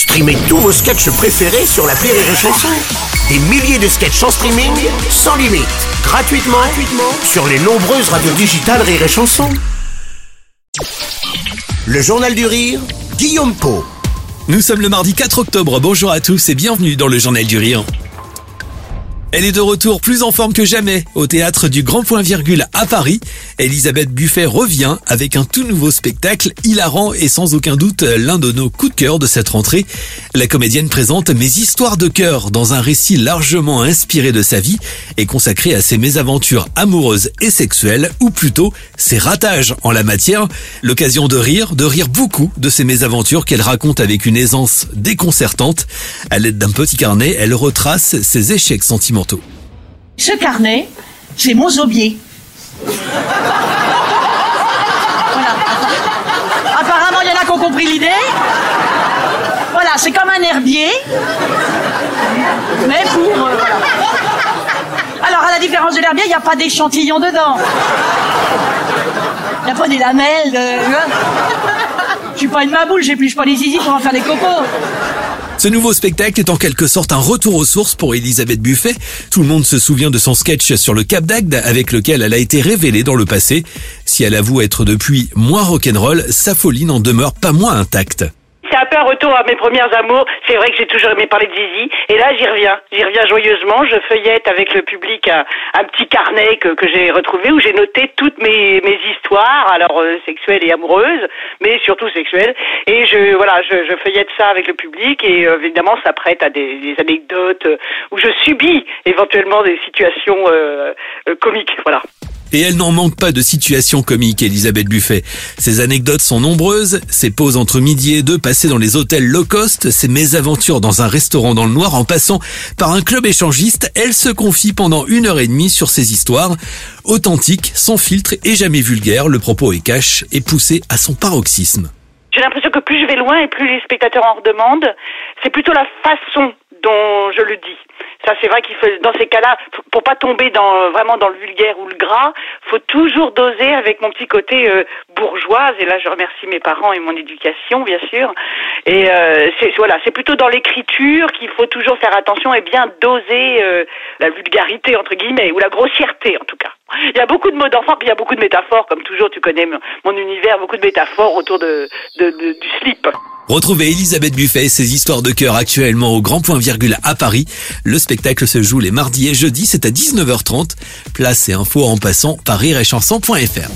Streamez tous vos sketchs préférés sur la Rire et Chanson. Des milliers de sketchs en streaming, sans limite, gratuitement, gratuitement sur les nombreuses radios digitales Rire et Chanson. Le Journal du Rire, Guillaume Po. Nous sommes le mardi 4 octobre, bonjour à tous et bienvenue dans le Journal du Rire. Elle est de retour plus en forme que jamais au théâtre du Grand Point Virgule à Paris. Elisabeth Buffet revient avec un tout nouveau spectacle hilarant et sans aucun doute l'un de nos coups de cœur de cette rentrée. La comédienne présente Mes histoires de cœur dans un récit largement inspiré de sa vie et consacré à ses mésaventures amoureuses et sexuelles ou plutôt ses ratages en la matière. L'occasion de rire, de rire beaucoup de ces mésaventures qu'elle raconte avec une aisance déconcertante. À l'aide d'un petit carnet, elle retrace ses échecs sentimentaux ce carnet, c'est mon zobier. Apparemment, il y en a qui ont compris l'idée. Voilà, c'est comme un herbier, mais pour... Euh, Alors, à la différence de l'herbier, il n'y a pas d'échantillon dedans. Il n'y a pas des lamelles. De... Je suis pas une maboule, j'épluche pas les zizi pour en faire des copeaux. Ce nouveau spectacle est en quelque sorte un retour aux sources pour Elisabeth Buffet. Tout le monde se souvient de son sketch sur le Cap d'Agde avec lequel elle a été révélée dans le passé. Si elle avoue être depuis moins rock'n'roll, sa folie n'en demeure pas moins intacte c'est un peu un retour à mes premières amours. C'est vrai que j'ai toujours aimé parler de Zizi. Et là, j'y reviens. J'y reviens joyeusement. Je feuillette avec le public un, petit carnet que, que j'ai retrouvé où j'ai noté toutes mes, mes histoires, alors euh, sexuelles et amoureuses, mais surtout sexuelles. Et je, voilà, je, feuillette ça avec le public et euh, évidemment, ça prête à des, anecdotes où je subis éventuellement des situations euh, comiques. Voilà. Et elle n'en manque pas de situations comiques, Elisabeth Buffet. Ses anecdotes sont nombreuses, ses pauses entre midi et deux dans les hôtels low cost, ses mésaventures dans un restaurant dans le noir en passant par un club échangiste, elle se confie pendant une heure et demie sur ses histoires. Authentique, sans filtre et jamais vulgaire, le propos est cash et poussé à son paroxysme. J'ai l'impression que plus je vais loin et plus les spectateurs en redemandent. C'est plutôt la façon dont je le dis. C'est vrai qu'il faut, dans ces cas-là, pour pas tomber dans vraiment dans le vulgaire ou le gras, faut toujours doser avec mon petit côté euh, bourgeoise. Et là, je remercie mes parents et mon éducation, bien sûr. Et euh, c'est voilà, c'est plutôt dans l'écriture qu'il faut toujours faire attention et bien doser euh, la vulgarité entre guillemets ou la grossièreté en tout cas. Il y a beaucoup de mots d'enfant, puis il y a beaucoup de métaphores, comme toujours. Tu connais mon univers, beaucoup de métaphores autour de, de du slip. Retrouvez Elisabeth Buffet et ses histoires de cœur actuellement au Grand Point Virgule à Paris. Le spectacle se joue les mardis et jeudis, c'est à 19h30. Place et infos en passant par rireetchanson.fr.